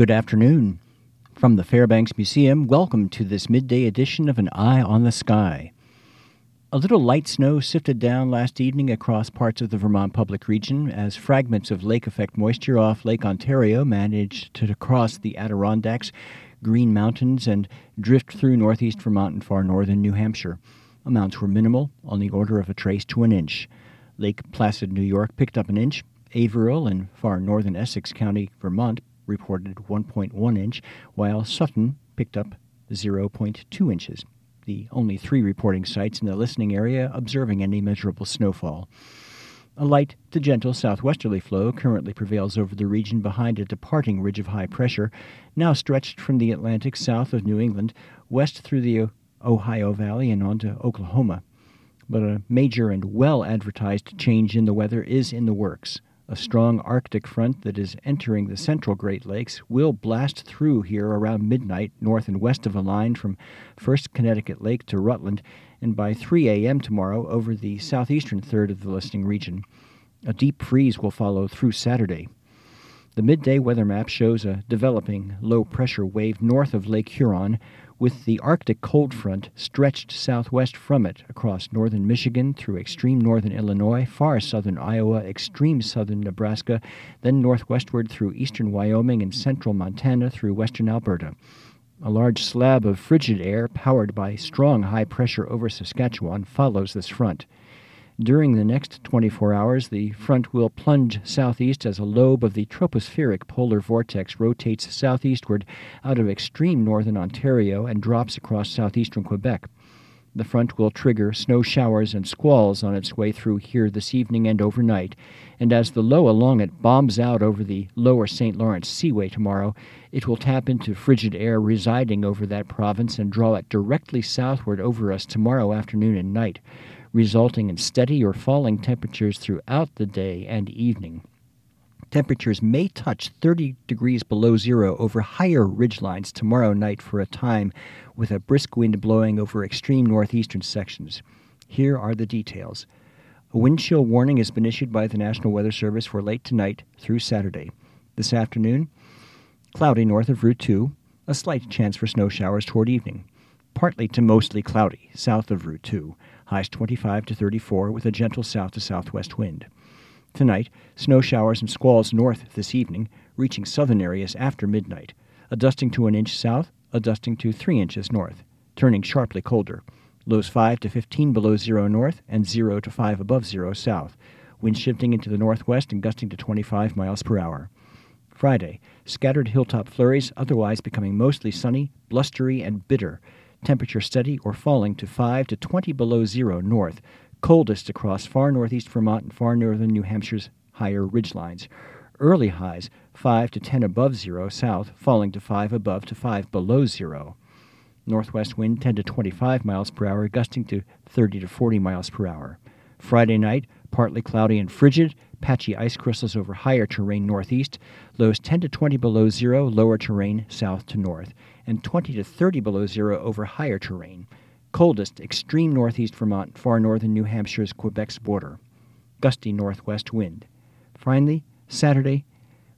Good afternoon. From the Fairbanks Museum, welcome to this midday edition of An Eye on the Sky. A little light snow sifted down last evening across parts of the Vermont Public Region as fragments of lake effect moisture off Lake Ontario managed to cross the Adirondacks, Green Mountains, and drift through northeast Vermont and far northern New Hampshire. Amounts were minimal, on the order of a trace to an inch. Lake Placid, New York picked up an inch. Averill in far northern Essex County, Vermont reported 1.1 inch, while Sutton picked up 0.2 inches the only three reporting sites in the listening area observing any measurable snowfall. A light to gentle southwesterly flow currently prevails over the region behind a departing ridge of high pressure, now stretched from the Atlantic south of New England west through the Ohio Valley and on to Oklahoma. But a major and well advertised change in the weather is in the works. A strong Arctic front that is entering the central Great Lakes will blast through here around midnight, north and west of a line from First Connecticut Lake to Rutland, and by 3 a.m. tomorrow over the southeastern third of the listening region. A deep freeze will follow through Saturday. The midday weather map shows a developing low pressure wave north of Lake Huron with the Arctic cold front stretched southwest from it across northern Michigan through extreme northern Illinois, far southern Iowa, extreme southern Nebraska, then northwestward through eastern Wyoming and central Montana through western Alberta. A large slab of frigid air powered by strong high pressure over Saskatchewan follows this front. During the next 24 hours, the front will plunge southeast as a lobe of the tropospheric polar vortex rotates southeastward out of extreme northern Ontario and drops across southeastern Quebec. The front will trigger snow showers and squalls on its way through here this evening and overnight, and as the low along it bombs out over the lower St. Lawrence Seaway tomorrow, it will tap into frigid air residing over that province and draw it directly southward over us tomorrow afternoon and night resulting in steady or falling temperatures throughout the day and evening. Temperatures may touch 30 degrees below zero over higher ridgelines tomorrow night for a time, with a brisk wind blowing over extreme northeastern sections. Here are the details. A wind chill warning has been issued by the National Weather Service for late tonight through Saturday. This afternoon, cloudy north of Route 2, a slight chance for snow showers toward evening. Partly to mostly cloudy south of Route 2 highs 25 to 34 with a gentle south to southwest wind. Tonight, snow showers and squalls north this evening, reaching southern areas after midnight. A dusting to an inch south, a dusting to 3 inches north, turning sharply colder. Lows 5 to 15 below zero north and 0 to 5 above zero south. Wind shifting into the northwest and gusting to 25 miles per hour. Friday, scattered hilltop flurries, otherwise becoming mostly sunny, blustery, and bitter temperature steady or falling to 5 to 20 below zero north, coldest across far northeast Vermont and far northern New Hampshire's higher ridgelines. Early highs 5 to 10 above zero south, falling to 5 above to 5 below zero. Northwest wind 10 to 25 miles per hour, gusting to 30 to 40 miles per hour. Friday night, partly cloudy and frigid, patchy ice crystals over higher terrain northeast, lows 10 to 20 below zero, lower terrain south to north, and 20 to 30 below zero over higher terrain. Coldest, extreme northeast Vermont, far northern New Hampshire's Quebec's border. Gusty northwest wind. Finally, Saturday,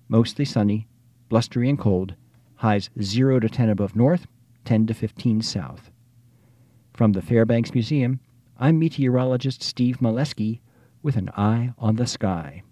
mostly sunny, blustery and cold, highs 0 to 10 above north, 10 to 15 south. From the Fairbanks Museum, I'm meteorologist Steve Maleski with an eye on the sky.